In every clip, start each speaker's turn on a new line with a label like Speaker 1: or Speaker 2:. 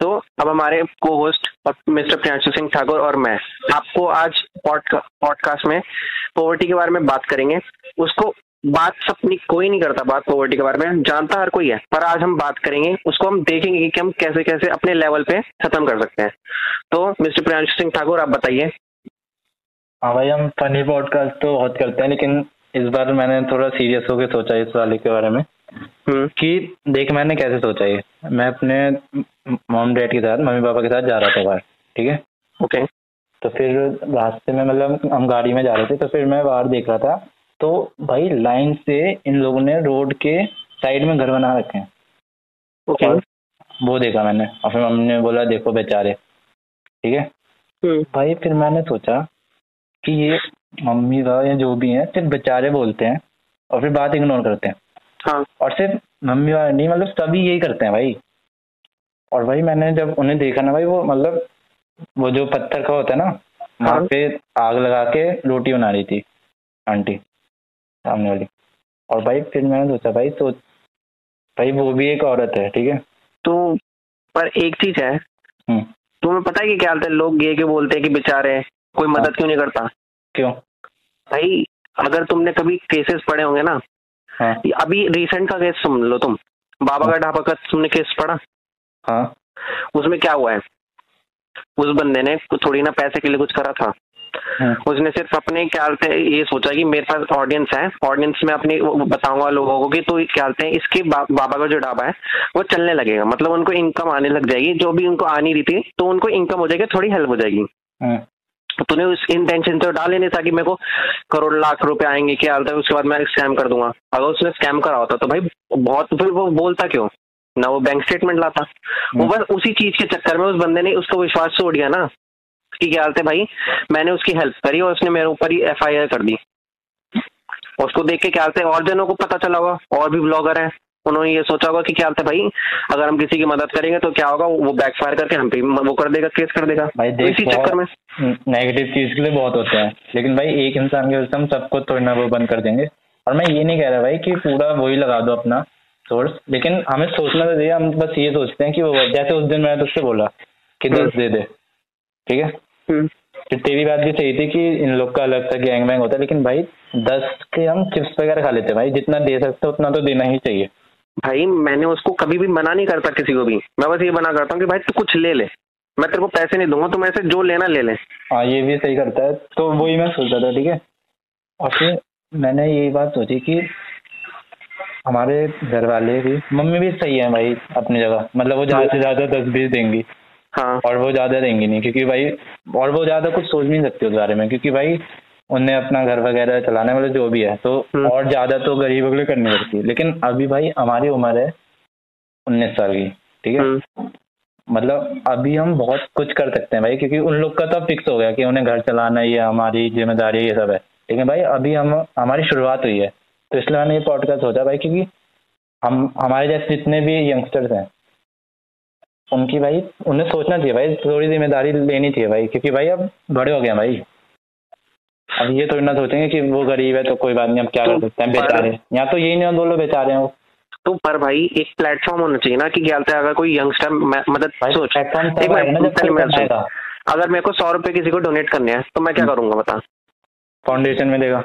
Speaker 1: तो अब हमारे को होस्ट मिस्टर प्रियांशु सिंह ठाकुर और मैं आपको आज पॉडकास्ट में पॉवर्टी के बारे में बात करेंगे। उसको बात सपनी कोई नहीं करता बात पॉवर्टी के बारे में, जानता हर कोई है, पर आज हम बात करेंगे, उसको हम देखेंगे कि हम कैसे कैसे अपने लेवल पे खत्म कर सकते हैं। तो मिस्टर प्रियांशु सिंह ठाकुर आप बताइए।
Speaker 2: हाँ भाई, हम फनी पॉडकास्ट तो बहुत करते हैं, लेकिन इस बार मैंने थोड़ा सीरियस होकर सोचा इस वाले के बारे में हम्म। कि देख मैंने कैसे सोचा ये मैं अपने मॉम डैड के साथ मम्मी पापा के साथ जा रहा था बाहर ठीक है?
Speaker 1: ओके
Speaker 2: तो फिर रास्ते में मतलब हम गाड़ी में जा रहे थे तो फिर मैं बाहर देख रहा था। तो भाई लाइन से इन लोगों ने रोड के साइड में घर बना रखे हैं।
Speaker 1: ओके
Speaker 2: वो देखा मैंने। और फिर मम्मी ने बोला देखो बेचारे। ठीक है? हम्म। भाई फिर मैंने सोचा कि ये मम्मी का या जो भी है सिर्फ़ बेचारे बोलते हैं और फिर बात इग्नोर करते हैं।
Speaker 1: हाँ।
Speaker 2: और सिर्फ़ मम्मी वाले नहीं मतलब सभी यही करते हैं भाई। और भाई मैंने जब उन्हें देखा ना भाई वो मतलब वो जो पत्थर का होता है ना वहाँ हाँ। पे आग लगा के रोटी बना रही थी आंटी सामने वाली। और भाई फिर मैंने सोचा भाई तो भाई वो भी एक औरत है ठीक है?
Speaker 1: तो पर एक चीज़ है। हम्म। तुम्हें पता है कि क्या हालत है? लोग ये क्यों बोलते हैं कि बेचारे कोई मदद हाँ। क्यों नहीं करता?
Speaker 2: क्यों?
Speaker 1: भाई अगर तुमने कभी केसेस पढ़े होंगे ना हाँ। अभी रिसेंट का केस सुन लो तुम। बाबा का हाँ। ढाबा का तुमने केस पढ़ा?
Speaker 2: हाँ।
Speaker 1: उसमें क्या हुआ है? उस बंदे ने थोड़ी ना पैसे के लिए कुछ करा था। हाँ। उसने सिर्फ़ अपने क्या से ये सोचा कि मेरे पास ऑडियंस है। ऑडियंस में अपनी बताऊँगा लोगों को कि तो क्या हैं इसके बा, बाबा का जो ढाबा है वो चलने लगेगा। मतलब उनको इनकम आने लग जाएगी। जो भी उनको आनी रही थी तो उनको इनकम हो जाएगी थोड़ी हेल्प हो जाएगी। हाँ। तो तूने उस इंटेंशन से डाल नहीं था कि मेरे को करोड़ लाख रुपए आएँगे क्या हालत है? उसके बाद मैं स्कैम कर दूँगा। अगर उसने स्कैम करा होता तो भाई बहुत फिर वो बोलता क्यों? ना वो बैंक स्टेटमेंट लाता। वो हम्म। बस उसी चीज़ के चक्कर में उस बंदे ने उसको विश्वास छोड़ दिया ना कि क्या हालत है भाई? मैंने उसकी हेल्प करी और उसने मेरे ऊपर ही एफआईआर कर दी। उसको देख के क्या हालत है? और जनों को पता चला होगा और भी ब्लॉगर है। उन्होंने ये सोचा होगा कि क्या है भाई अगर हम किसी की मदद करेंगे तो क्या होगा वो बैकफायर करके हम पे वो कर देगा केस कर देगा।
Speaker 2: भाई तो इसी चक्कर में। नेगेटिव चीज़ के लिए बहुत होते हैं। लेकिन भाई एक इंसान के वजह हम सबको थोड़ी ना वो बंद कर देंगे। और मैं ये नहीं कह रहा भाई कि पूरा वही लगा दो अपना सोर्स लेकिन हमें सोचना तो चाहिए हम बस ये सोचते हैं कि वो जैसे उस दिन मैंने तुझसे बोला कि दस हम्म। दे दे ठीक है? हम्म। फिर तेरी बात भी सही थी कि इन लोग का अलग सा गैंग वैंग होता है लेकिन भाई दस के हम चिप्स वगैरह खा लेते हैं। भाई जितना दे सकते उतना तो देना ही चाहिए।
Speaker 1: भाई मैंने उसको कभी भी मना नहीं करता किसी को भी। मैं बस ये मना करता हूँ कि भाई तू कुछ ले ले। मैं तेरे को पैसे नहीं दूँगा तुम ऐसे जो लेना ले ले।
Speaker 2: हाँ ये भी सही करता है। तो वही मैं सोचा था ठीक है? और फिर मैंने यही बात सोची कि हमारे घर वाले भी मम्मी भी सही है भाई अपनी जगह। मतलब वो ज़्यादा से ज़्यादा दस बीस देंगी।
Speaker 1: हाँ।
Speaker 2: और वो ज़्यादा देंगी नहीं क्योंकि भाई और वो ज़्यादा कुछ सोच नहीं सकते उस बारे में क्योंकि भाई उन्हें अपना घर वगैरह चलाने वाले जो भी है तो हम्म। और ज़्यादा तो गरीबों के लिए करनी पड़ती है लेकिन अभी भाई हमारी उम्र है उन्नीस साल की ठीक है हम्म। मतलब अभी हम बहुत कुछ कर सकते हैं भाई क्योंकि उन लोग का तो फिक्स हो गया कि उन्हें घर चलाना ये हमारी ज़िम्मेदारी ये सब है लेकिन भाई अभी हम हमारी शुरुआत हुई है तो इसलिए मैंने ये पॉडकास्ट सोचा भाई क्योंकि हम हमारे जैसे जितने भी यंगस्टर्स हैं उनकी भाई उन्हें सोचना चाहिए भाई थोड़ी ज़िम्मेदारी लेनी चाहिए भाई क्योंकि भाई अब बड़े हो गए भाई अब ये थोड़ी ना सोचेंगे कि वो गरीब है तो कोई बात नहीं हम क्या तो कर सकते हैं बेचारे यहाँ तो यही नहीं बोलो बेचारे हैं वो
Speaker 1: तो पर भाई एक प्लेटफॉर्म होना चाहिए ना कि क्या है अगर कोई यंगस्टर मदद सोच अगर मेरे को सौ रुपए किसी को डोनेट करने हैं तो मैं क्या हम्म। करूँगा बता
Speaker 2: फाउंडेशन में देगा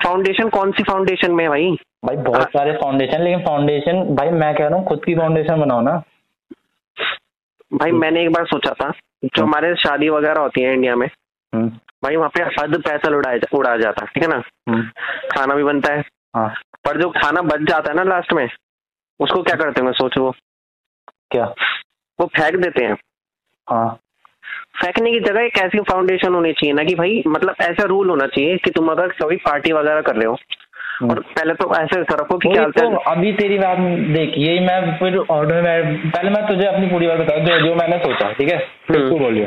Speaker 1: फाउंडेशन कौन सी फाउंडेशन में भाई
Speaker 2: भाई बहुत हाँ। सारे फाउंडेशन लेकिन फाउंडेशन भाई मैं कह रहा हूँ खुद की फाउंडेशन बनाओ ना
Speaker 1: भाई मैंने एक बार सोचा था जो हम्म। हमारे शादी वगैरह होती है इंडिया में हम्म। भाई वहाँ पे हद पैसा उड़ाया जा, उड़ा जाता है ठीक है ना? हम्म। खाना भी बनता है। हाँ। पर जो खाना बच जाता है ना लास्ट में उसको क्या करते हैं सोचो। वो
Speaker 2: क्या?
Speaker 1: वो फेंक देते हैं।
Speaker 2: हाँ।
Speaker 1: फेंकने की जगह एक ऐसी फाउंडेशन होनी चाहिए ना कि भाई मतलब ऐसा रूल होना चाहिए कि तुम अगर कभी पार्टी वगैरह कर रहे हो हम्म। और पहले तो ऐसे रखो कि क्या
Speaker 2: तो अभी तेरी बात देख यही मैं फिर ऑर्डर में पहले मैं तुझे अपनी पूरी बात बताऊँ जो जो मैंने सोचा ठीक है? फिर तू बोलियो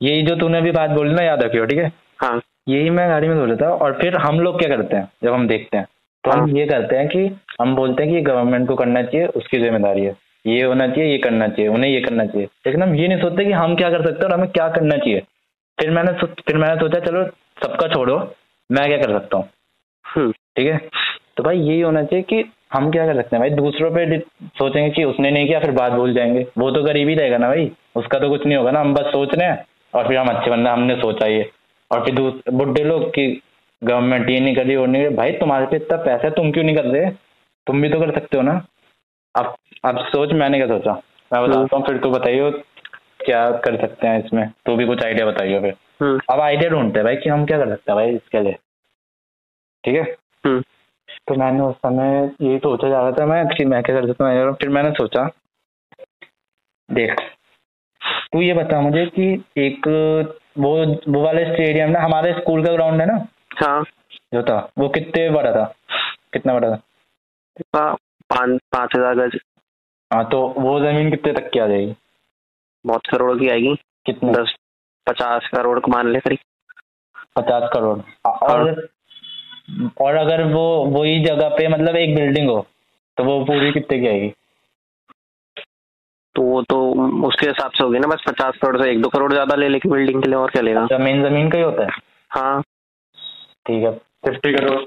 Speaker 2: यही जो तूने अभी बात बोली ना याद रखियो ठीक है?
Speaker 1: हाँ।
Speaker 2: यही मैं गाड़ी में बोल रहा था और फिर हम लोग क्या करते हैं जब हम देखते हैं तो हाँ। हम ये करते हैं कि हम बोलते हैं कि ये गवर्नमेंट को करना चाहिए उसकी ज़िम्मेदारी है। ये होना चाहिए ये करना चाहिए उन्हें ये करना चाहिए। लेकिन हम ये नहीं सोचते कि हम क्या कर सकते हैं और हमें क्या करना चाहिए। फिर मैंने फिर मैंने सोचा चलो सबका छोड़ो मैं क्या कर सकता हूँ?
Speaker 1: हम्म।
Speaker 2: ठीक है? तो भाई यही होना चाहिए कि हम क्या कर सकते हैं? भाई दूसरों पे सोचेंगे कि उसने नहीं किया फिर बात भूल जाएँगे। वो तो गरीब ही रहेगा ना भाई उसका तो कुछ नहीं होगा ना हम बस सोच रहे हैं। और फिर हम अच्छे बंदा हमने सोचा ये। और फिर बुढ़े लोग की गवर्नमेंट ये नहीं कर रही और नहीं भाई तुम्हारे पे इतना पैसा है तुम क्यों नहीं कर रहे? तुम भी तो कर सकते हो ना। अब अब सोच मैंने क्या सोचा? मैं बताता हूँ फिर तो बताइए क्या कर सकते हैं इसमें। तू भी कुछ आइडिया बताइए फिर। हम्म। अब आइडिया ढूंढते हैं भाई कि हम क्या कर सकते हैं भाई इसके लिए। ठीक है? हम्म। तो मैंने उस समय यही सोचा जा रहा था मैं कि मैं क्या कर सकता हूँ फिर मैंने सोचा देख। तू ये बता मुझे कि एक वो वो वाले स्टेडियम ना हमारे स्कूल का ग्राउंड है ना?
Speaker 1: हाँ।
Speaker 2: जो था वो कितने बड़ा था? कितना बड़ा
Speaker 1: था? पाँच हज़ार गज
Speaker 2: हाँ तो वो ज़मीन कितने तक की आ जाएगी?
Speaker 1: बहुत करोड़ की आएगी।
Speaker 2: कितने?
Speaker 1: दस पचास करोड़ मान ले करीब।
Speaker 2: पचास करोड़। और हाँ। और अगर वो वही जगह पे मतलब एक बिल्डिंग हो तो वो पूरी कितने की आएगी?
Speaker 1: तो वो तो उसके हिसाब से होगी ना बस पचास करोड़ से एक दो करोड़ ज़्यादा ले लेके बिल्डिंग के लिए और क्या लेगा?
Speaker 2: ज़मीन ज़मीन का ही होता है?
Speaker 1: हाँ।
Speaker 2: ठीक है। फिफ्टी करोड़।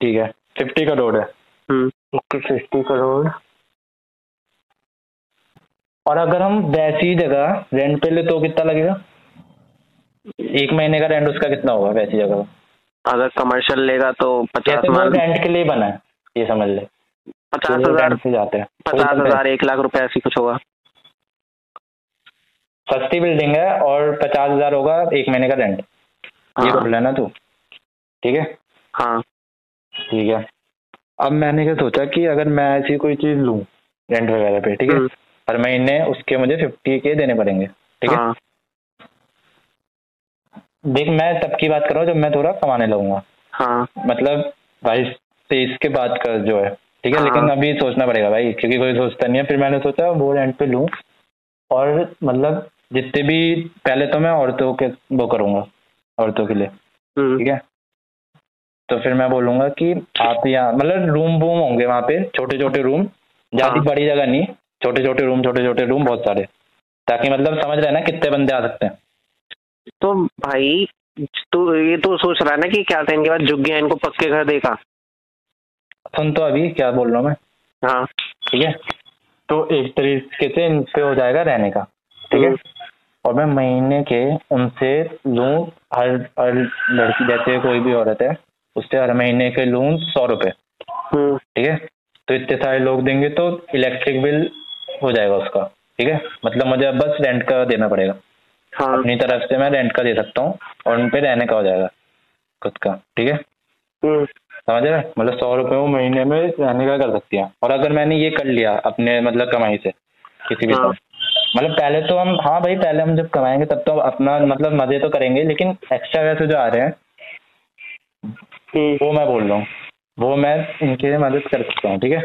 Speaker 2: ठीक है। फिफ्टी करोड़ है। Fifty hmm. करोड़। और अगर हम वैसी जगह रेंट पे ले तो कितना लगेगा? एक महीने का रेंट उसका कितना होगा वैसी जगह
Speaker 1: अगर कमर्शियल लेगा तो
Speaker 2: पचास रेंट के लिए बना है ये समझ ले।
Speaker 1: पचास हज़ार से जाते हैं। पचास हज़ार एक लाख रुपए ऐसी कुछ होगा।
Speaker 2: सस्ती बिल्डिंग है और पचास हज़ार होगा एक महीने का रेंट हाँ। ये कर लेना तू। ठीक है?
Speaker 1: हाँ।
Speaker 2: ठीक है। अब मैंने क्या सोचा कि अगर मैं ऐसी कोई चीज़ लूँ रेंट वगैरह पे ठीक है? हम्म। हर महीने उसके मुझे फिफ्टी के देने पड़ेंगे ठीक है? हाँ। देख मैं तब की बात कर रहा हूँ जब मैं थोड़ा कमाने लगूँगा।
Speaker 1: हाँ।
Speaker 2: मतलब बाईस तेईस के बाद का जो है ठीक है हाँ। लेकिन अभी सोचना पड़ेगा भाई क्योंकि कोई सोचता नहीं है फिर मैंने सोचा वो रेंट पे लूँ और मतलब जितने भी पहले तो मैं औरतों के वो करूँगा औरतों के लिए हम्म। ठीक है तो फिर मैं बोलूँगा कि आप यहाँ मतलब रूम वूम होंगे वहाँ पे छोटे छोटे रूम ज़्यादा हाँ। बड़ी जगह नहीं छोटे छोटे रूम छोटे छोटे रूम बहुत सारे ताकि मतलब समझ रहे ना कितने बंदे आ सकते हैं
Speaker 1: तो भाई तो ये तो सोच रहा है ना कि क्या था इनके बाद झुक गया इनको पक्के घर देखा
Speaker 2: सुन तो अभी क्या बोल रहा हूँ मैं?
Speaker 1: हाँ।
Speaker 2: ठीक है? तो एक तरीके से इन पे हो जाएगा रहने का ठीक है? हम्म। और मैं महीने के उनसे लूँ हर हर लड़की जैसे कोई भी औरत है उससे हर महीने के लूँ सौ रुपये हम्म। ठीक है? तो इतने सारे लोग देंगे तो इलेक्ट्रिक बिल हो जाएगा उसका ठीक है? मतलब मुझे बस रेंट का देना पड़ेगा। हाँ। अपनी तरफ़ से मैं रेंट का दे सकता हूँ और उन पे रहने का हो जाएगा खुद का ठीक है? हम्म। समझ रहे मतलब सौ रुपये वो महीने में रहने का कर सकती है। और अगर मैंने ये कर लिया अपने मतलब कमाई से किसी भी हाँ। मतलब पहले तो हम हाँ भाई पहले हम जब कमाएँगे तब तो अपना मतलब मज़े तो करेंगे लेकिन एक्स्ट्रा वैसे जो आ रहे हैं हम्म। वो मैं बोल रहा हूँ। वो मैं इनके मदद कर सकता हूँ ठीक है?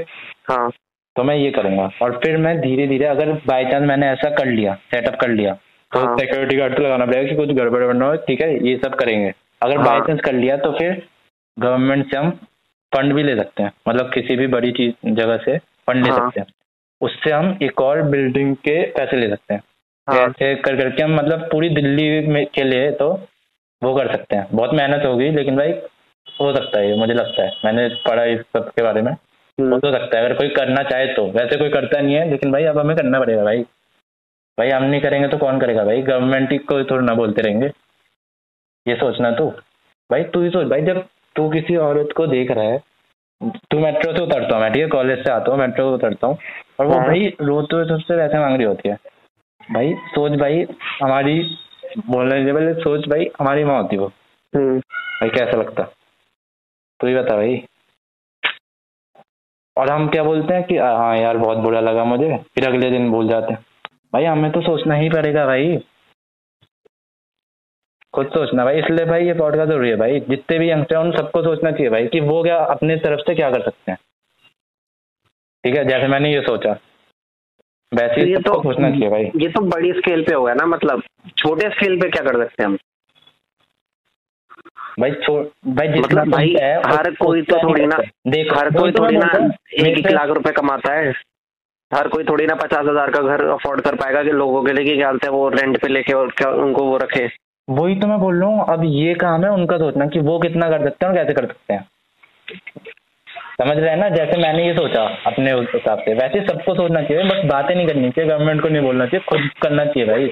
Speaker 1: हाँ।
Speaker 2: तो मैं ये करूँगा। और फिर मैं धीरे धीरे अगर बाई चांस मैंने ऐसा कर लिया सेटअप कर लिया तो हाँ। सिक्योरिटी गार्ड तो लगाना पड़ेगा कि कुछ गड़बड़ बनना हो ठीक है? ये सब करेंगे। अगर हाँ। बाई चांस कर लिया तो फिर गवर्नमेंट से हम फंड भी ले सकते हैं। मतलब किसी भी बड़ी चीज़ जगह से फंड ले हाँ। सकते हैं। उससे हम एक और बिल्डिंग के पैसे ले सकते हैं। हाँ। ऐसे कर करके हम मतलब पूरी दिल्ली में के लिए तो वो कर सकते हैं। बहुत मेहनत होगी लेकिन भाई हो सकता है मुझे लगता है। मैंने पढ़ा इस सब के बारे में। हो तो सकता है अगर कोई करना चाहे तो। वैसे कोई करता नहीं है लेकिन भाई अब हमें करना पड़ेगा भाई। भाई हम नहीं करेंगे तो कौन करेगा भाई? गवर्नमेंट ही को थोड़ा ना बोलते रहेंगे। ये सोचना तू। भाई तू ही सोच। भाई जब तू किसी औरत को देख रहा है तू मेट्रो से उतरता हूँ मैं ठीक है? कॉलेज से आता हूँ मेट्रो से उतरता हूँ और वो हाँ। भाई रोते हुए सबसे वैसे मांग रही होती है। भाई सोच भाई हमारी बोलने पहले सोच भाई हमारी माँ होती वो। हम्म। भाई कैसा लगता? तू ही बता भाई। और हम क्या बोलते हैं कि हाँ यार बहुत बुरा लगा मुझे फिर अगले दिन भूल जाते हैं। भाई हमें तो सोचना ही पड़ेगा भाई। खुद सोचना भाई इसलिए भाई ये पॉडकास्ट ज़रूरी है भाई। जितने भी यंगस्टर हैं उन सबको सोचना चाहिए भाई कि वो क्या अपने तरफ़ से क्या कर सकते हैं। ठीक है जैसे मैंने ये सोचा। वैसे ही तो सोचना चाहिए भाई।
Speaker 1: ये तो बड़ी स्केल पे होगा ना मतलब छोटे स्केल पे क्या कर सकते हैं हम?
Speaker 2: भाई छोड़ भाई जितना मतलब भाई
Speaker 1: हर कोई तो थोड़ी ना देख हर कोई तो थोड़ी ना एक एक लाख रुपए कमाता है। हर कोई थोड़ी ना पचास हज़ार का घर अफोर्ड कर पाएगा कि लोगों के लिए क्या है वो रेंट पे लेके और क्या उनको वो रखे।
Speaker 2: वही तो मैं बोल रहा हूँ अब ये काम है उनका सोचना कि वो कितना कर सकते हैं और कैसे कर सकते हैं। समझ रहे हैं ना? जैसे मैंने ये सोचा अपने उस हिसाब से। वैसे सबको सोचना चाहिए बस बातें नहीं करनी चाहिए गवर्नमेंट को नहीं बोलना चाहिए खुद करना चाहिए भाई।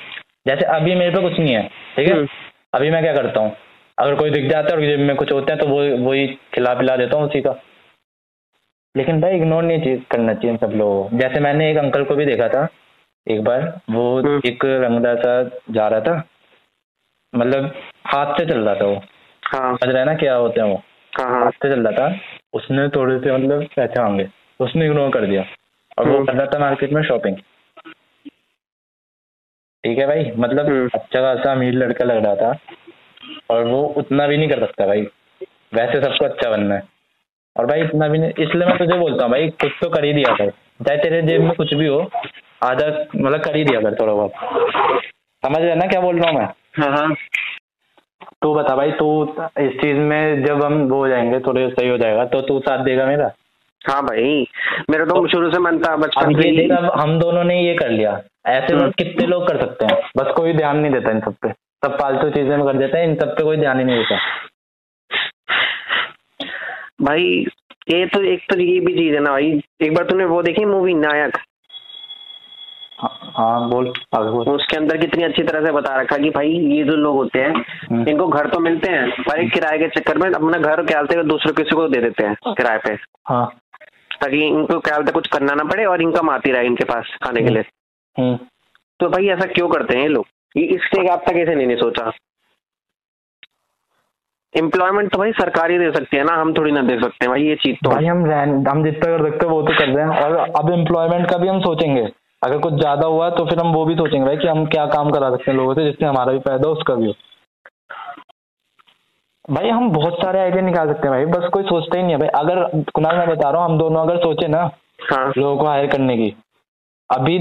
Speaker 2: जैसे अभी मेरे पे कुछ नहीं है ठीक है?
Speaker 1: हम्म।
Speaker 2: अभी मैं क्या करता हूँ? अगर कोई दिख जाता है और जेब में कुछ होता है तो वो वही खिला पिला देता हूँ उसी का। लेकिन भाई इग्नोर नहीं चाहिए करना चाहिए सब लोगों जैसे मैंने एक अंकल को भी देखा था एक बार वो
Speaker 1: हम्म।
Speaker 2: एक रंगदा सा जा रहा था मतलब हाथ से चल रहा था वो।
Speaker 1: हाँ।
Speaker 2: समझ रहे हैं ना क्या होते हैं वो?
Speaker 1: हाँ हाँ।
Speaker 2: हाथ से चल रहा था। उसने थोड़े से मतलब पैसे मांगे। उसने इग्नोर कर दिया। और वो
Speaker 1: हम्म।
Speaker 2: कर रहा था मार्केट में शॉपिंग ठीक है भाई? मतलब
Speaker 1: हम्म।
Speaker 2: अच्छा खासा अमीर लड़का लग रहा था। और वो उतना भी नहीं कर सकता भाई। वैसे सबको अच्छा बनना है। और भाई इतना भी नहीं इसलिए मैं तुझे बोलता हूँ भाई कुछ तो कर ही दिया कर। चाहे तेरे जेब में कुछ भी हो आधा मतलब कर ही दिया कर थोड़ा बहुत। समझ रहे ना क्या बोल रहा हूँ मैं? तू बता भाई तू इस चीज़ में जब हम वो हो जाएँगे थोड़े सही हो जाएगा तो तू साथ देगा मेरा?
Speaker 1: हाँ भाई मेरा तो शुरू से मन था बचपन से
Speaker 2: हम दोनों ने ये कर लिया। ऐसे
Speaker 1: हम्म।
Speaker 2: में कितने लोग कर सकते हैं? बस कोई ध्यान नहीं देता इन सब पे। सब फालतू चीज़ें में कर देते हैं इन सब पे कोई ध्यान ही नहीं देता।
Speaker 1: भाई ये तो एक तो ये भी चीज़ है ना भाई। एक बार तूने वो देखी मूवी नायक?
Speaker 2: हाँ, हाँ बोल आगे बोल।
Speaker 1: उसके अंदर कितनी अच्छी तरह से बता रखा कि भाई ये जो लोग होते हैं
Speaker 2: हम्म।
Speaker 1: इनको घर तो मिलते हैं पर एक किराए के चक्कर में अपना घर क्या हैं दूसरे किसी को दे देते हैं किराए पे।
Speaker 2: हाँ।
Speaker 1: ताकि इनको क्या बोलते कुछ करना ना पड़े और इनकम आती रहे इनके पास खाने के लिए।
Speaker 2: हम्म।
Speaker 1: तो भाई ऐसा क्यों करते हैं ये लोग? ये इससे आप तक ऐसे नहीं, नहीं सोचा। एम्प्लॉयमेंट तो भाई सरकार ही दे सकती है ना हम थोड़ी ना दे सकते हैं। भाई ये चीज़ तो
Speaker 2: भाई हम हम जितना कर सकते हैं वो तो कर रहे हैं। और अब एम्प्लॉयमेंट का भी हम सोचेंगे। अगर कुछ ज़्यादा हुआ तो फिर हम वो भी सोचेंगे भाई कि हम क्या काम करा सकते हैं लोगों से जिससे हमारा भी फ़ायदा हो उसका भी हो। भाई हम बहुत सारे आइडिया निकाल सकते हैं भाई बस कोई सोचता ही नहीं है भाई। अगर कुणाल मैं बता रहा हूँ हम दोनों अगर सोचे ना
Speaker 1: हाँ।
Speaker 2: लोगों को हायर करने की अभी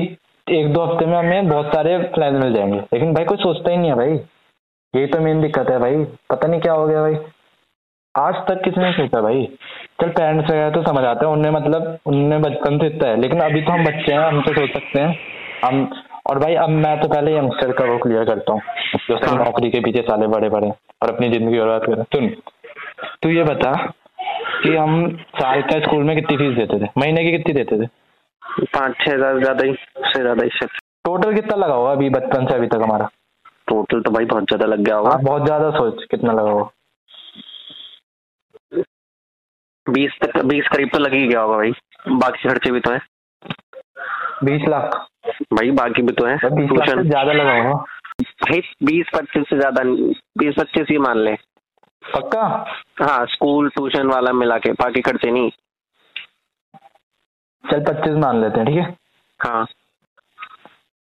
Speaker 2: एक दो हफ़्ते में हमें बहुत सारे प्लान मिल जाएँगे। लेकिन भाई कोई सोचता ही नहीं है भाई। यही तो मेन दिक्कत है भाई। पता नहीं क्या हो गया भाई। आज तक किसने सोचा भाई? चल पेरेंट्स वगैरह तो समझ आते हैं उन्हें मतलब उनने बचपन से इतना है लेकिन अभी तो हम बच्चे हैं हम तो सोच सकते हैं। हम और भाई अब मैं तो पहले यंगस्टर का वो क्लियर करता हूँ जो सब
Speaker 1: हाँ।
Speaker 2: नौकरी के पीछे साले बड़े बड़े और अपनी ज़िंदगी बर्बाद कर। सुन तू ये बता कि हम साल का स्कूल में कितनी फ़ीस देते थे? महीने की कितनी देते थे?
Speaker 1: पाँच छह हज़ार ज़्यादा ही उससे ज़्यादा ही शायद
Speaker 2: टोटल कितना लगा होगा अभी बचपन से अभी तक हमारा?
Speaker 1: टोटल तो भाई बहुत ज़्यादा लग गया होगा।
Speaker 2: बहुत ज़्यादा सोच कितना लगा होगा?
Speaker 1: बीस तक बीस करीब तो लग ही गया होगा भाई। बाकी खर्चे भी तो है।
Speaker 2: बीस लाख?
Speaker 1: भाई बाकी भी तो है। ट्यूशन
Speaker 2: ज़्यादा लगा होगा
Speaker 1: भाई बीस पच्चीस से ज़्यादा बीस पच्चीस ही मान ले।
Speaker 2: पक्का?
Speaker 1: हाँ स्कूल ट्यूशन वाला मिला के बाकी खर्चे नहीं।
Speaker 2: चल पच्चीस मान लेते हैं ठीक है?
Speaker 1: हाँ।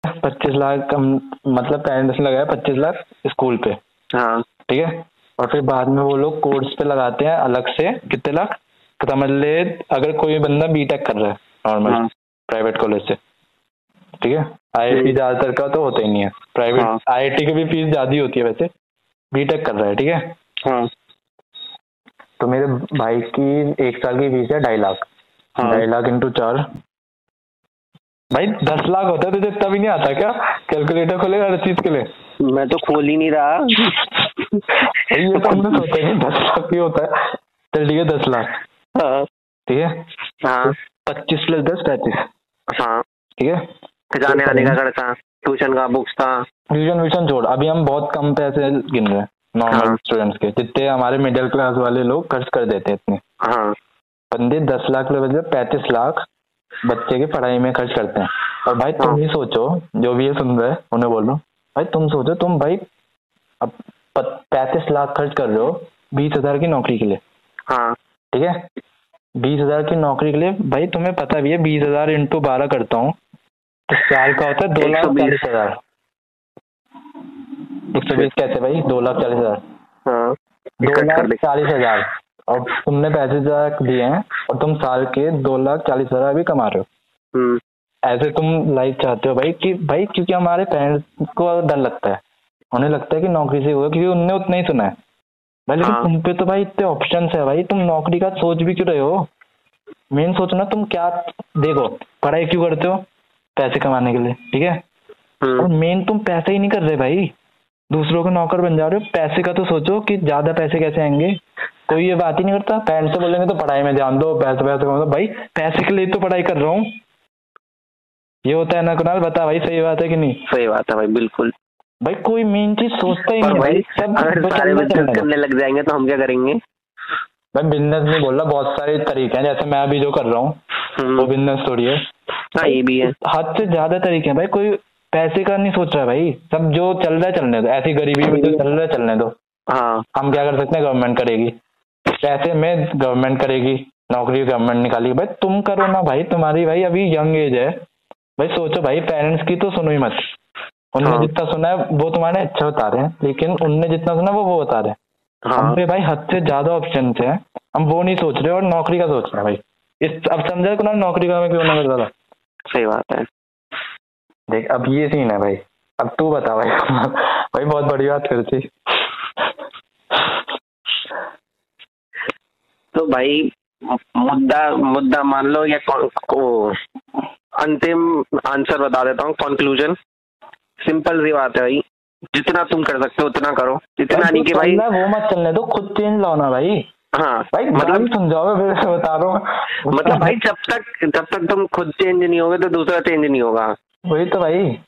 Speaker 2: पच्चीस लाख हम मतलब पेरेंट्स लगाया पच्चीस लाख स्कूल पे।
Speaker 1: हाँ।
Speaker 2: ठीक है? और फिर बाद में वो लोग कोर्स पे लगाते हैं अलग से कितने लाख? तो समझ ले अगर कोई बंदा बीटेक कर रहा है नॉर्मल
Speaker 1: हाँ।
Speaker 2: प्राइवेट कॉलेज से ठीक है? आईआईटी ज़्यादातर का तो होता ही नहीं है।
Speaker 1: हाँ।
Speaker 2: प्राइवेट आईआईटी की भी फ़ीस ज़्यादा होती है वैसे। बीटेक कर रहा है ठीक है?
Speaker 1: हाँ।
Speaker 2: तो मेरे भाई की एक साल की फ़ीस है ढाई लाख।
Speaker 1: हाँ।
Speaker 2: ढाई लाख इंटू चार। भाई दस लाख होता है तुझे इतना भी नहीं आता क्या? कैलकुलेटर खोलेगा हर चीज़ के लिए?
Speaker 1: मैं तो खोल ही नहीं रहा।
Speaker 2: ये तो हमने सोचा नहीं दस लाख ही होता है। चल ठीक है दस लाख।
Speaker 1: हाँ।
Speaker 2: ठीक है?
Speaker 1: हाँ।
Speaker 2: पच्चीस प्लस दस पैंतीस।
Speaker 1: हाँ।
Speaker 2: ठीक है?
Speaker 1: जाने आने का खर्चा ट्यूशन का बुक्स का।
Speaker 2: ट्यूशन व्यूशन छोड़। अभी हम बहुत कम पैसे गिन रहे हैं नॉर्मल
Speaker 1: हाँ।
Speaker 2: स्टूडेंट्स के। जितने हमारे मिडिल क्लास वाले लोग खर्च कर देते हैं इतने।
Speaker 1: हाँ।
Speaker 2: बंदे दस लाख के बजाय पैंतीस लाख बच्चे की पढ़ाई में खर्च करते हैं। और भाई तुम
Speaker 1: हाँ।
Speaker 2: ही सोचो जो भी ये सुन रहे हैं उन्हें बोल रहा हूँ भाई तुम सोचो तुम भाई अब पैंतीस लाख खर्च कर रहे हो बीस हज़ार की नौकरी के लिए।
Speaker 1: हाँ।
Speaker 2: ठीक है? बीस हज़ार की नौकरी के लिए भाई तुम्हें पता भी है बीस हज़ार इंटू बारह करता हूँ। तो साल का होता है दो लाख चालीस हज़ार। एक सौ बीस कैसे भाई? दो लाख चालीस हज़ार।
Speaker 1: हाँ।
Speaker 2: दो लाख चालीस हज़ार। और तुमने पैसे ज़्यादा दिए हैं और तुम साल के दो लाख चालीस हज़ार भी कमा रहे हो।
Speaker 1: हम्म।
Speaker 2: ऐसे तुम लाइफ चाहते हो भाई कि भाई क्योंकि हमारे पेरेंट्स को डर लगता है। उन्हें लगता है कि नौकरी से हुआ क्योंकि उनने उतना ही सुना है। भाई लेकिन
Speaker 1: हाँ।
Speaker 2: तुम पे तो भाई इतने ऑप्शन है भाई तुम नौकरी का सोच भी क्यों रहे हो? मेन सोचना तुम क्या देखो पढ़ाई क्यों करते हो? पैसे कमाने के लिए ठीक है? और
Speaker 1: हम्म
Speaker 2: मेन तुम पैसे ही नहीं कर रहे भाई। दूसरों के नौकर बन जा रहे हो पैसे का तो सोचो कि ज़्यादा पैसे कैसे आएँगे। कोई ये बात ही नहीं करता पेरेंट्स से बोलेंगे तो पढ़ाई में ध्यान दो पैसे पैसे कमाओ। भाई पैसे के लिए तो पढ़ाई कर रहा हूँ। ये होता है ना कुणाल बता भाई सही बात है कि नहीं?
Speaker 1: सही बात है भाई बिल्कुल।
Speaker 2: भाई कोई मेन चीज़ सोचता ही नहीं
Speaker 1: भाई
Speaker 2: सब
Speaker 1: अगर सारे
Speaker 2: में
Speaker 1: बिज़नेस करने लग। जाएँगे तो हम क्या करेंगे?
Speaker 2: मैं बिज़नेस नहीं बोल रहा बहुत सारे तरीके हैं। जैसे मैं अभी जो कर रहा हूँ
Speaker 1: हम्म,
Speaker 2: वो बिज़नेस थोड़ी है।
Speaker 1: हाँ ये भी है।
Speaker 2: हद से ज़्यादा तरीके हैं। भाई कोई पैसे का नहीं सोच रहा भाई। सब जो चल रहा है चलने दो। ऐसी गरीबी में जो चल रहा है चलने दो।
Speaker 1: हाँ।
Speaker 2: हम क्या कर सकते हैं? गवर्नमेंट करेगी। पैसे में गवर्नमेंट करेगी। नौकरी गवर्नमेंट निकाली भाई तुम करो ना भाई। तुम्हारी भाई अभी यंग एज है। भाई सोचो भाई पेरेंट्स की तो सुनो ही मत। उनने
Speaker 1: हाँ।
Speaker 2: जितना सुना है वो तुम्हारे अच्छा बता रहे हैं लेकिन उनने जितना सुना वो वो बता रहे हैं।
Speaker 1: हाँ।
Speaker 2: हम पे भाई हद से ज़्यादा ऑप्शन है। हम वो नहीं सोच रहे और नौकरी का सोच रहे हैं भाई। इस अब समझा कि नौकरी का मैं क्यों ना करता था
Speaker 1: सही बात है।
Speaker 2: देख अब ये सीन है भाई। अब तू बता भाई। भाई बहुत बड़ी बात करती
Speaker 1: तो भाई मुद्दा मुद्दा मान लो या को अंतिम आंसर बता देता हूँ कंक्लूजन सिंपल सी बात है भाई। जितना तुम कर सकते हो उतना करो। इतना नहीं कि भाई
Speaker 2: वो मत चलने दो खुद चेंज लाओ ना भाई।
Speaker 1: हाँ।
Speaker 2: भाई
Speaker 1: मतलब
Speaker 2: मतलब समझाओ मैं फिर बता रहा हूँ।
Speaker 1: मतलब भाई जब तक जब तक तुम खुद चेंज नहीं होगे तो दूसरा चेंज नहीं होगा।
Speaker 2: वही तो भाई।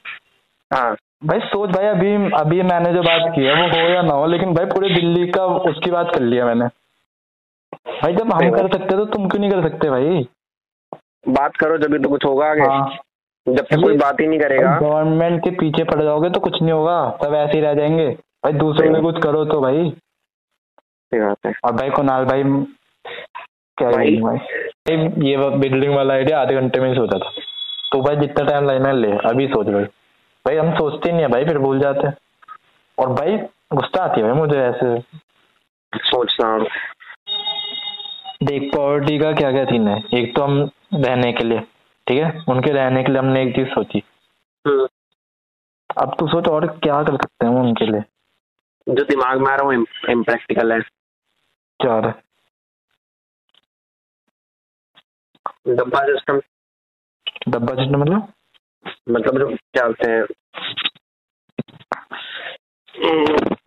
Speaker 1: हाँ।
Speaker 2: भाई सोच भाई अभी अभी मैंने जो बात की है वो हो या ना हो लेकिन भाई पूरे दिल्ली का उसकी बात कर लिया मैंने। भाई जब हम कर सकते तो तुम क्यों नहीं कर सकते भाई?
Speaker 1: बात करो जब तो कुछ होगा आगे।
Speaker 2: हाँ।
Speaker 1: जब तक कोई बात ही नहीं करेगा।
Speaker 2: गवर्नमेंट के पीछे पड़ जाओगे तो कुछ नहीं होगा सब ऐसे ही रह जाएँगे। भाई दूसरों में कुछ करो तो भाई।
Speaker 1: है।
Speaker 2: और भाई कुणाल भाई क्या
Speaker 1: भाई-
Speaker 2: भाई। भाई ये बिल्डिंग वाला आइडिया आधे घंटे में ही सोचा था। तो भाई जितना टाइम है ले अभी सोच भाई। भाई हम सोचते नहीं है भाई फिर भूल जाते हैं। और भाई गुस्सा आती है भाई मुझे ऐसे।
Speaker 1: सोचना
Speaker 2: देख पॉवर्टी का क्या क्या सीन है? एक तो हम रहने के लिए। ठीक है? उनके रहने के लिए हमने एक चीज़ सोची।
Speaker 1: हम्म,
Speaker 2: अब तू सोच और क्या कर सकते हैं उनके लिए?
Speaker 1: जो दिमाग में आ रहा हूँ इम्प्रैक्टिकल है।
Speaker 2: चार।
Speaker 1: डब्बा सिस्टम
Speaker 2: डब्बा सिस्टम मतलब?
Speaker 1: मतलब जो क्या बोलते हैं?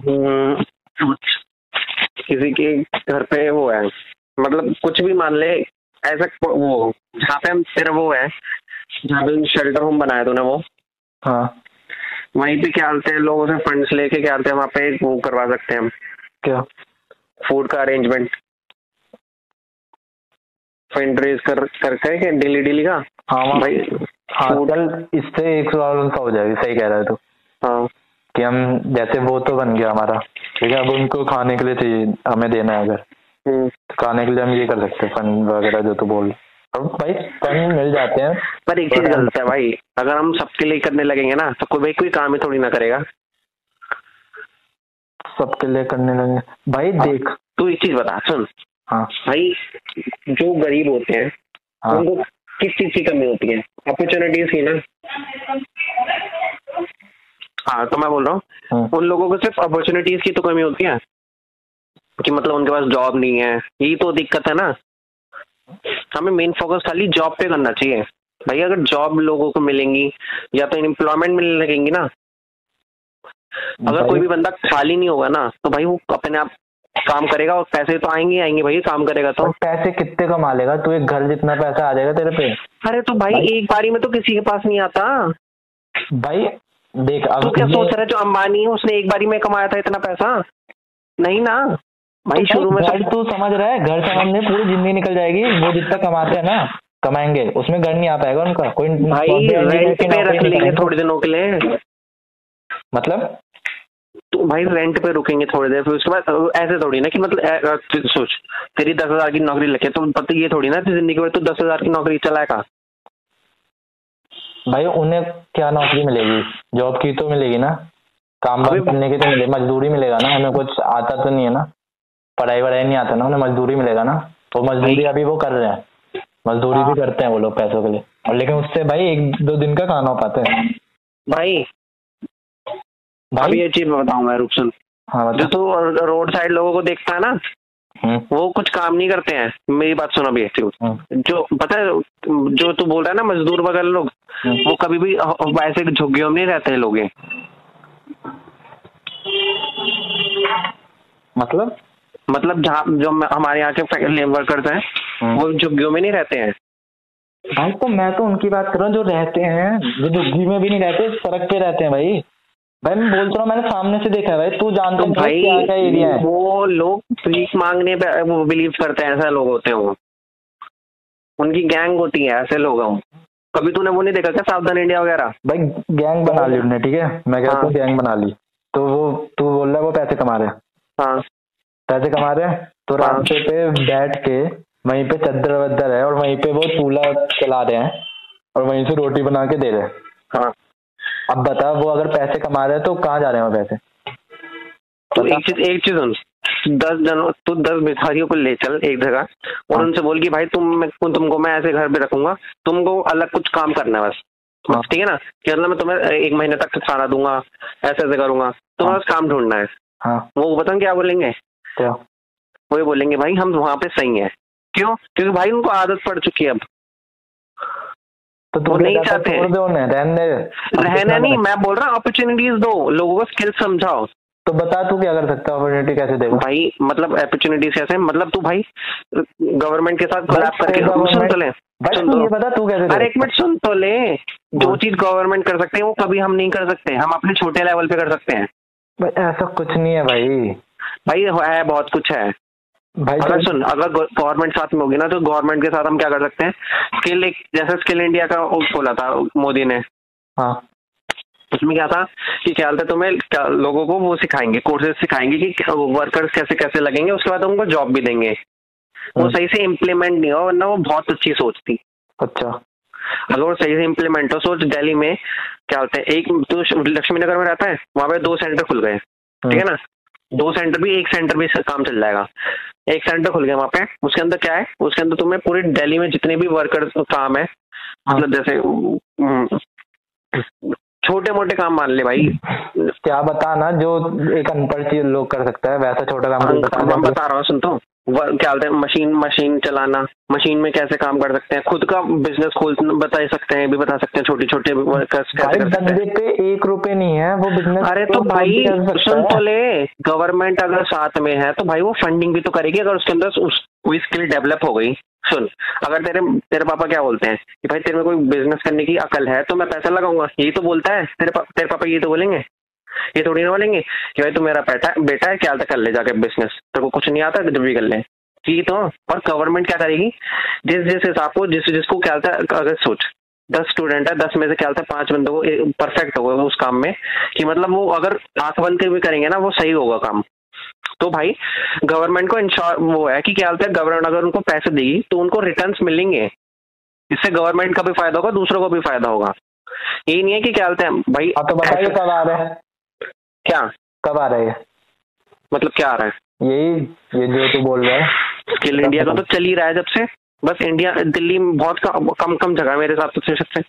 Speaker 1: हम्म, किसी के घर पे वो है। मतलब कुछ भी मान ले ऐसा को- वो जहाँ पे हम तेरा वो है जहाँ पे शेल्टर होम बनाया तूने वो।
Speaker 2: हाँ।
Speaker 1: वहीं पे क्या बोलते हैं लोगों से फंड्स लेके क्या बोलते हैं वहाँ पे वो करवा सकते हैं हम।
Speaker 2: क्या?
Speaker 1: फ़ूड का अरेंजमेंट फंड रेज कर करके के डेली डेली का?
Speaker 2: हाँ
Speaker 1: भाई
Speaker 2: हाँ चल इससे एक सा हो जाएगी सही कह रहा है तू।
Speaker 1: हाँ।
Speaker 2: कि हम जैसे वो तो बन गया हमारा। ठीक है अब उनको खाने के लिए चाहिए हमें देना है अगर। खाने के लिए हम ये कर सकते हैं फंड वगैरह जो तू बोल। अब भाई फंड मिल जाते हैं।
Speaker 1: पर एक चीज़ गलत है भाई अगर हम सबके लिए करने लगेंगे ना तो कोई भाई कोई काम ही थोड़ी ना करेगा।
Speaker 2: सबके लिए करने लगे भाई देख।
Speaker 1: तू एक चीज़ बता सुन।
Speaker 2: हाँ।
Speaker 1: भाई जो गरीब होते हैं
Speaker 2: हाँ।
Speaker 1: उनको किस चीज़ की कमी होती है? अपॉर्चुनिटीज़ की ना। हाँ तो मैं बोल रहा हूँ
Speaker 2: हम्म,
Speaker 1: उन लोगों को सिर्फ़ अपॉर्चुनिटीज़ की तो कमी होती है? कि मतलब उनके पास जॉब नहीं है। यही तो दिक्कत है ना। हमें मेन फोकस खाली जॉब पे करना चाहिए। भाई अगर जॉब लोगों को मिलेंगी या तो एम्प्लॉयमेंट मिलने लगेंगी ना अगर कोई भी बंदा खाली नहीं होगा ना तो भाई वो अपने आप काम करेगा और पैसे तो आएँगे आएँगे भाई काम करेगा तो।
Speaker 2: पैसे कितने कमा लेगा? तू एक घर जितना पैसा आ जाएगा तेरे पे।
Speaker 1: अरे तो भाई
Speaker 2: भाई-
Speaker 1: एक बारी में तो किसी के पास नहीं आता।
Speaker 2: भाई देख अब
Speaker 1: तू क्या सोच रहा है जो अंबानी है उसने एक बारी में कमाया था इतना पैसा? नहीं ना। भाई
Speaker 2: तो
Speaker 1: शुरू में सब
Speaker 2: तू समझ रहा है घर समझने पूरी ज़िंदगी निकल जाएगी वो जितना कमाते हैं ना कमाएँगे उसमें घर नहीं आ पाएगा उनका कोई
Speaker 1: भाई रेंट पे रख लेंगे थोड़े दिनों के लिए।
Speaker 2: मतलब?
Speaker 1: तो भाई रेंट पे रुकेंगे थोड़ी देर फिर उसके बाद ऐसे थोड़ी ना कि मतलब तू सोच तेरी दस हज़ार की नौकरी लगे तो पता ये थोड़ी ना ज़िंदगी भर तो दस हज़ार की नौकरी चलाएगा
Speaker 2: भाई उन्हें क्या नौकरी मिलेगी? जॉब की तो मिलेगी ना काम करने की तो मिलेगी मजदूरी मिलेगा ना उन्हें कुछ आता तो नहीं है ना। पढ़ाई वढ़ाई नहीं आता ना उन्हें मजदूरी मिलेगा ना। तो मजदूरी अभी वो कर रहे हैं। मजदूरी भी
Speaker 1: हाँ।
Speaker 2: करते हैं वो लोग पैसों के लिए। और लेकिन उससे भाई एक दो दिन का खाना हो पाते हैं।
Speaker 1: भाई।
Speaker 2: भाई।
Speaker 1: ये चीज़ बताऊँ मैं रुक सुन।
Speaker 2: हाँ
Speaker 1: जो तू रोड साइड लोगों को देखता है ना
Speaker 2: हम्म,
Speaker 1: वो कुछ काम नहीं करते हैं। मेरी बात सुनो भी तू
Speaker 2: हम्म,
Speaker 1: जो पता है जो तू बोल रहा है ना मजदूर वगैरह लोग
Speaker 2: हम्म।
Speaker 1: वो कभी भी ऐसे झुग्गियों में नहीं रहते हैं लोग
Speaker 2: मतलब?
Speaker 1: मतलब जहाँ जो हमारे यहाँ के वर्कर्स हैं
Speaker 2: हम्म।
Speaker 1: वो झुग्गियों में नहीं रहते हैं।
Speaker 2: भाई तो मैं तो उनकी बात कर रहा हूँ जो रहते हैं जो झुग्गी में भी नहीं रहते सड़क पे रहते हैं भाई। भाई मैं बोलता हूँ मैंने सामने से देखा है भाई तू जानता
Speaker 1: तो भाई
Speaker 2: क्या क्या एरिया है।
Speaker 1: वो लोग भीख मांगने पे वो बिलीव करते हैं ऐसे लोग होते हैं वो। उनकी गैंग होती है ऐसे लोग हैं कभी तूने वो नहीं देखा क्या सावधान इंडिया वगैरह?
Speaker 2: भाई गैंग बना ली उन्होंने ठीक है? मैं कहता हूँ
Speaker 1: हाँ।
Speaker 2: गैंग बना ली। तो वो तू बोल रहा है वो पैसे कमा रहे हैं।
Speaker 1: हाँ।
Speaker 2: पैसे कमा रहे हैं? तो। रास्ते पे बैठ के वहीं पे चद्दर वद्दर है और वहीं पे वो चूल्हा चला रहे हैं और वहीं से रोटी बना के दे रहे हैं।
Speaker 1: हाँ।
Speaker 2: अब बता वो अगर पैसे कमा रहे हैं तो कहाँ जा रहे हैं वो पैसे?
Speaker 1: तो एक चीज़ एक चीज़ सुन। दस जनों तू दस भिखारियों को ले चल एक जगह और
Speaker 2: हाँ।
Speaker 1: उनसे बोल कि भाई तुम मैं तुमको मैं ऐसे घर पे रखूँगा तुमको अलग कुछ काम करना है बस।
Speaker 2: हाँ।
Speaker 1: ठीक है ना? कि मतलब मैं तुम्हें एक महीने तक खाना दूँगा ऐसे ऐसे करूँगा तुम्हें
Speaker 2: हाँ।
Speaker 1: बस काम ढूंढना है।
Speaker 2: हाँ।
Speaker 1: वो बताऊँ क्या बोलेंगे?
Speaker 2: क्या
Speaker 1: वो ये बोलेंगे भाई हम वहाँ पे सही है। क्यों? क्योंकि भाई उनको आदत पड़ चुकी है अब।
Speaker 2: तो
Speaker 1: वो नहीं चाहते।
Speaker 2: रहने
Speaker 1: रहना नहीं मैं बोल रहा हूँ अपॉर्चुनिटीज़ दो लोगों को स्किल समझाओ।
Speaker 2: तो बता तू क्या कर सकता है अपॉर्चुनिटी कैसे देगा?
Speaker 1: भाई मतलब अपॉर्चुनिटीज़ कैसे मतलब तू भाई गवर्नमेंट के साथ कोलैब करके सुन तो ले। सुन
Speaker 2: तो ये बता तू कैसे
Speaker 1: अरे एक मिनट सुन तो ले। जो। चीज़ गवर्नमेंट कर सकते हैं वो कभी हम नहीं कर सकते। हम अपने छोटे लेवल पे कर सकते हैं।
Speaker 2: ऐसा कुछ नहीं है भाई।
Speaker 1: भाई है बहुत कुछ है।
Speaker 2: भाई
Speaker 1: अगर
Speaker 2: तो-
Speaker 1: सुन अगर गवर्नमेंट साथ में होगी ना तो गवर्नमेंट के साथ हम क्या कर सकते हैं? स्किल एक जैसे स्किल इंडिया का खोला था मोदी ने।
Speaker 2: हाँ।
Speaker 1: उसमें क्या था कि क्या था तुम्हें क्या- लोगों को वो सिखाएँगे कोर्सेज सिखाएँगे कि वर्कर्स कैसे कैसे लगेंगे उसके बाद उनको जॉब भी देंगे। वो
Speaker 2: हम्म।
Speaker 1: सही से इम्प्लीमेंट नहीं हो वरना वो बहुत अच्छी सोच थी।
Speaker 2: अच्छा।
Speaker 1: अगर वो सही से इम्प्लीमेंट हो सोच दिल्ली में क्या होता है एक तो लक्ष्मी नगर में रहता है वहाँ पे दो सेंटर खुल गए ठीक है। ना? दो सेंटर भी एक सेंटर भी काम चल जाएगा। एक सेंटर खुल गया वहाँ पे। उसके अंदर क्या है? उसके अंदर तुम्हें पूरी दिल्ली में जितने भी वर्कर्स काम है मतलब जैसे छोटे मोटे काम मान ले भाई।
Speaker 2: क्या बता ना जो एक अनपढ़ चीज़ लोग कर सकता है वैसा छोटा काम कोई बता
Speaker 1: रहा हूँ सुन तो। क्या बोलते हैं मशीन मशीन चलाना मशीन में कैसे काम कर सकते हैं खुद का बिज़नेस खोल बता सकते हैं भी बता सकते हैं छोटे छोटे वर्कर्स कैसे कर सकते हैं।
Speaker 2: बंदे पे एक रुपए नहीं है वो बिज़नेस
Speaker 1: अरे तो भाई सुन तो ले गवर्नमेंट अगर साथ में है तो भाई वो फंडिंग भी तो करेगी अगर उसके अंदर उस कोई स्किल डेवलप हो गई सुन अगर तेरे तेरे पापा क्या बोलते हैं कि भाई तेरे में कोई बिज़नेस करने की अकल है तो मैं पैसा लगाऊँगा। यही तो बोलता है तेरे पा, तेरे पापा ये तो बोलेंगे। ये थोड़ी ना बोलेंगे कि भाई तू मेरा बेटा बेटा है क्या तक कर ले जाके बिज़नेस तेरे को कुछ नहीं आता जब भी कर ले। ठीक तो और गवर्नमेंट क्या करेगी? जिस जिस हिसाब को जिस जिसको क्या है अगर सोच दस स्टूडेंट है दस में से क्या है पाँच बंदों को परफेक्ट होगा उस काम में कि मतलब वो अगर आँख बंद के भी करेंगे ना वो सही होगा काम। तो भाई गवर्नमेंट को इंश्योर वो है कि क्या होता है गवर्नमेंट अगर उनको पैसे देगी तो उनको रिटर्न्स मिलेंगे। इससे गवर्नमेंट का भी फ़ायदा होगा दूसरों को भी फ़ायदा होगा। यही नहीं है कि क्या बोलते हैं भाई
Speaker 2: तो बताइए कब आ रहे हैं?
Speaker 1: क्या?
Speaker 2: कब आ रहा है? ये?
Speaker 1: मतलब क्या आ रहा है?
Speaker 2: यही ये जो तू बोल रहा है।
Speaker 1: स्किल इंडिया का तो चल ही रहा है जब से। बस इंडिया दिल्ली में बहुत कम कम, कम जगह है मेरे हिसाब से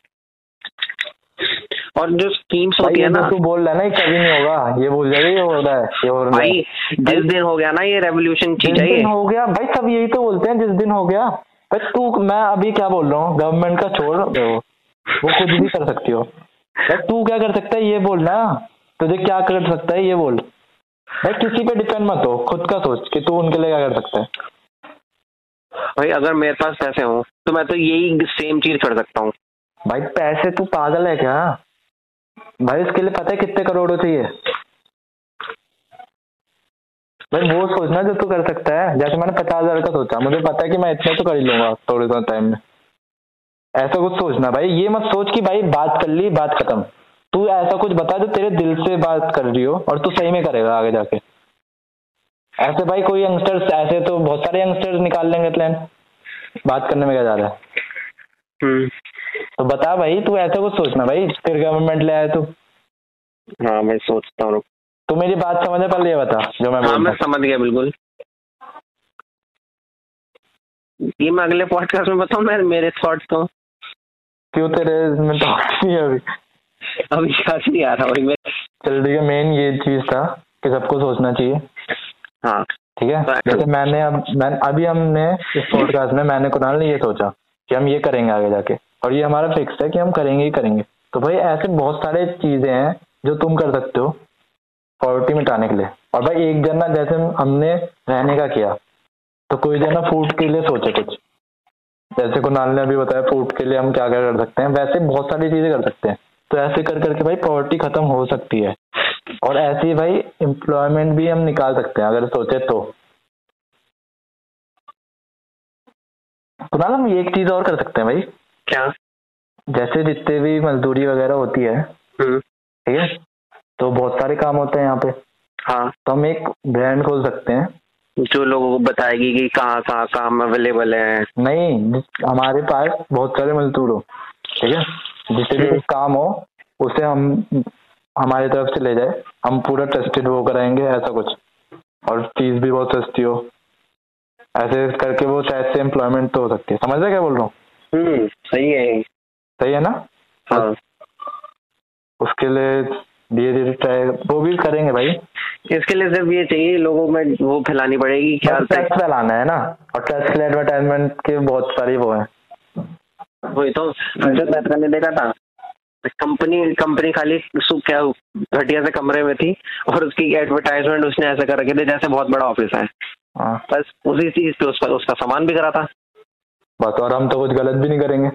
Speaker 1: और जो स्कीम्स होती है ना
Speaker 2: तू बोल रहा है ना ये कभी नहीं होगा। ये बोल जाएगा ये हो रहा है ये हो रहा है।
Speaker 1: भाई जिस दिन हो गया ना ये रेवोल्यूशन चीज़ है
Speaker 2: दिन हो गया भाई सब यही तो बोलते हैं जिस दिन हो गया। भाई तू मैं अभी क्या बोल रहा हूँ? गवर्नमेंट का छोड़ वो वो खुद भी कर सकती हो। भाई तू क्या कर सकता है ये बोल ना। तुझे क्या कर सकता है ये बोल। भाई किसी पे डिपेंड मत हो खुद का सोच कि तू उनके लिए क्या कर सकता है।
Speaker 1: भाई अगर मेरे पास पैसे हो तो मैं तो यही सेम चीज़ कर सकता हूँ।
Speaker 2: भाई पैसे तू पागल है क्या? भाई इसके लिए पता है कितने करोड़ों चाहिए? भाई, वो सोचना जो तू कर सकता है। जैसे मैंने पचास हज़ार का सोचा, मुझे पता है कि मैं इतना तो कर ही लूँगा थोड़े थोड़े टाइम में। ऐसा कुछ सोचना, भाई, ये मत सोच कि भाई, बात कर ली, बात खत्म। तू ऐसा कुछ बता जो तेरे दिल से बात कर रही हो और तू सही में करेगा आगे जाके। ऐसे भाई, कोई यंगस्टर्स ऐसे तो बहुत सारे यंगस्टर्स निकाल लेंगे प्लान बात करने में क्या जा रहा है?
Speaker 1: हम्म।
Speaker 2: तो बता भाई तू ऐसा कुछ सोचना भाई फिर गवर्नमेंट ले आए तू।
Speaker 1: हाँ मैं सोचता हूँ
Speaker 2: तू मेरी बात समझ पहले ये बता जो मैं
Speaker 1: हाँ मैं समझ गया बिल्कुल। ये मैं अगले पॉडकास्ट में बताऊँ मैं मेरे थॉट्स तो।
Speaker 2: क्यों तेरे इसमें तो नहीं अभी?
Speaker 1: अभी याद नहीं आ रहा भाई मैं
Speaker 2: चल ठीक है मेन ये चीज़ था कि सबको सोचना चाहिए।
Speaker 1: हाँ।
Speaker 2: ठीक है? जैसे मैंने अब मैं अभी हमने इस पॉडकास्ट में मैंने कुणाल ने ये सोचा कि हम ये करेंगे आगे जाके। और ये हमारा फिक्स है कि हम करेंगे ही करेंगे। तो भाई ऐसे बहुत सारे चीज़ें हैं जो तुम कर सकते हो पॉवर्टी मिटाने के लिए। और भाई एक जना जैसे हमने रहने का किया तो कोई जना फ़ूड के लिए सोचे कुछ। जैसे कुणाल ने अभी बताया फ़ूड के लिए हम क्या क्या कर सकते हैं, वैसे बहुत सारी चीज़ें कर सकते हैं। तो ऐसे कर करके भाई पॉवर्टी खत्म हो सकती है। और ऐसे ही भाई एम्प्लॉयमेंट भी हम निकाल सकते हैं, अगर सोचे तो। कुणाल, हम एक चीज़ और कर सकते हैं भाई।
Speaker 1: क्या?
Speaker 2: जैसे जितने भी मजदूरी वगैरह होती है
Speaker 1: हम्म।
Speaker 2: ठीक है? तो बहुत सारे काम होते हैं यहाँ पे।
Speaker 1: हाँ।
Speaker 2: तो हम एक ब्रांड खोल सकते हैं।
Speaker 1: जो लोगों को बताएगी कि कहाँ कहाँ काम अवेलेबल है।
Speaker 2: नहीं हमारे पास बहुत सारे मजदूर हो ठीक है? जिससे भी
Speaker 1: हम्म।
Speaker 2: काम हो उसे हम हमारी तरफ़ से ले जाए। हम पूरा टेस्टेड वो कराएँगे ऐसा कुछ। और फ़ीस भी बहुत सस्ती हो। ऐसे करके वो शायद से एम्प्लॉयमेंट तो हो सकती है। समझ रहे क्या बोल रहा हूँ?
Speaker 1: हम्म सही है।
Speaker 2: सही है ना?
Speaker 1: हाँ।
Speaker 2: उसके लिए धीरे धीरे ट्राई वो भी करेंगे भाई।
Speaker 1: इसके लिए सिर्फ़ ये चाहिए लोगों में वो फैलानी पड़ेगी क्या
Speaker 2: टेस्ट फैलाना है ना? और टेस्ट के लिए एडवर्टाइजमेंट के बहुत सारी वो है।
Speaker 1: वही तो जो मैं करने देखा था कंपनी कंपनी खाली क्या घटिया से कमरे में थी और उसकी एडवर्टाइजमेंट उसने ऐसे कर रखी थी जैसे बहुत बड़ा ऑफ़िस है।
Speaker 2: हाँ।
Speaker 1: बस उसी चीज़ पे उसका उसका सामान भी करा था।
Speaker 2: बस और हम तो कुछ गलत भी नहीं करेंगे।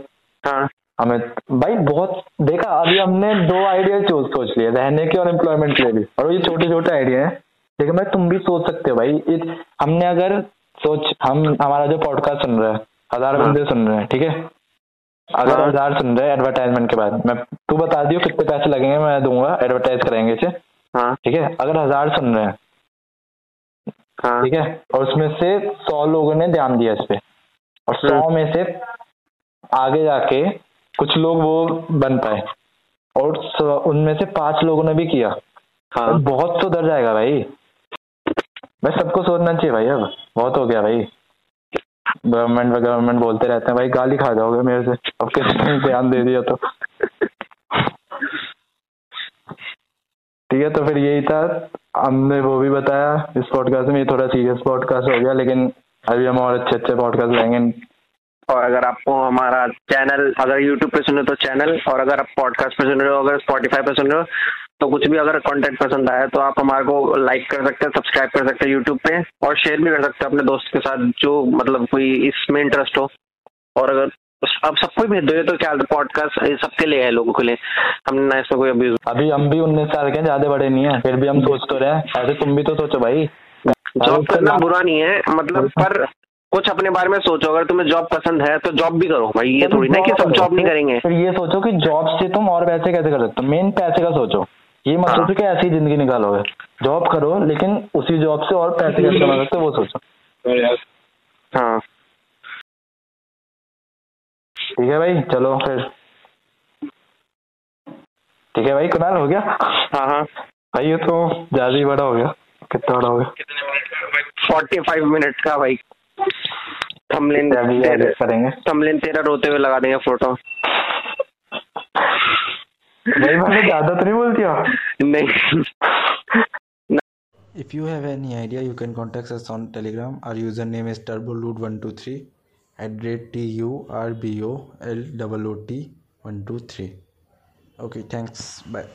Speaker 1: हाँ।
Speaker 2: हमें भाई बहुत देखा अभी हमने दो आइडिया सोच सोच लिए रहने के और एम्प्लॉयमेंट के लिए। भी और ये छोटे छोटे आइडिया है। लेकिन भाई तुम भी सोच सकते हो भाई। इत, हमने अगर सोच हम हमारा जो पॉडकास्ट सुन रहा है हज़ार
Speaker 1: हाँ।
Speaker 2: बंदे सुन रहे हैं ठीक है? अगर
Speaker 1: हाँ।
Speaker 2: हज़ार सुन रहे हैं एडवर्टाइजमेंट के बाद मैं तू बता दियो कितने पैसे लगेंगे मैं दूँगा एडवर्टाइज करेंगे इसे।
Speaker 1: हाँ।
Speaker 2: ठीक है? अगर हज़ार सुन रहे हैं
Speaker 1: हाँ।
Speaker 2: ठीक है? और उसमें से सौ लोगों ने ध्यान दिया इस पे। और सौ। में से आगे जाके कुछ लोग वो बन पाए। और उनमें से पाँच लोगों ने भी किया।
Speaker 1: हाँ।
Speaker 2: बहुत सुधर जाएगा भाई। भाई सबको सोचना चाहिए भाई अब। बहुत हो गया भाई। गवर्नमेंट गवर्नमेंट बोलते रहते हैं भाई गाली खा जाओगे मेरे से। अब किसने ध्यान दे दिया तो। ठीक है तो फिर यही था। हमने वो भी बताया इस पॉडकास्ट में ये थोड़ा सीरियस पॉडकास्ट हो गया लेकिन अभी हम और अच्छे अच्छे पॉडकास्ट लाएँगे।
Speaker 1: और अगर आपको हमारा चैनल अगर यूट्यूब पे सुने तो चैनल और अगर आप पॉडकास्ट पे सुन रहे हो अगर स्पॉटिफाई पे सुन रहे हो तो कुछ भी अगर कंटेंट पसंद आया तो आप हमारे को लाइक कर सकते हैं सब्सक्राइब कर सकते हैं यूट्यूब पे और शेयर भी कर सकते हैं अपने दोस्त के साथ जो मतलब कोई इसमें इंटरेस्ट हो। और अगर आप सबको भेज दो तो क्या पॉडकास्ट सबके लिए है लोगों के लिए। हमने ना इसमें कोई अब्यूज
Speaker 2: अभी हम भी उन्नीस साल के ज़्यादा बड़े नहीं है फिर भी हम सोच तो रहे हैं। ऐसे तुम भी तो सोचो भाई।
Speaker 1: जॉब करना बुरा नहीं है मतलब पर कुछ अपने बारे में सोचो अगर तुम्हें जॉब पसंद है तो जॉब भी करो भाई ये थोड़ी ना कि सब जॉब नहीं करेंगे।
Speaker 2: फिर ये सोचो कि जॉब से तुम और पैसे कैसे कर सकते हो? मेन पैसे का सोचो। ये मत
Speaker 1: हाँ।
Speaker 2: सोचो कि ऐसी ज़िंदगी निकालोगे। जॉब करो लेकिन उसी जॉब से और पैसे कैसे कमा सकते हो वो सोचो।
Speaker 1: हाँ।
Speaker 2: ठीक है भाई चलो फिर। ठीक है भाई कुणाल हो गया?
Speaker 1: हाँ हाँ।
Speaker 2: भाई ये तो ज़्यादा ही बड़ा हो गया। कितना बड़ा हो गया
Speaker 1: फोर्टी फाइव मिनट का भाई थमलिन
Speaker 2: करेंगे
Speaker 1: थमलिन तेरा रोते हुए लगा देंगे फ़ोटो
Speaker 2: नहीं भाई ज़्यादा तो नहीं बोल दिया
Speaker 1: नहीं
Speaker 3: If you have any idea, you can contact us on Telegram. Our username is turboloot123 at rate T U R B O L O O T 123. Okay, thanks. Bye.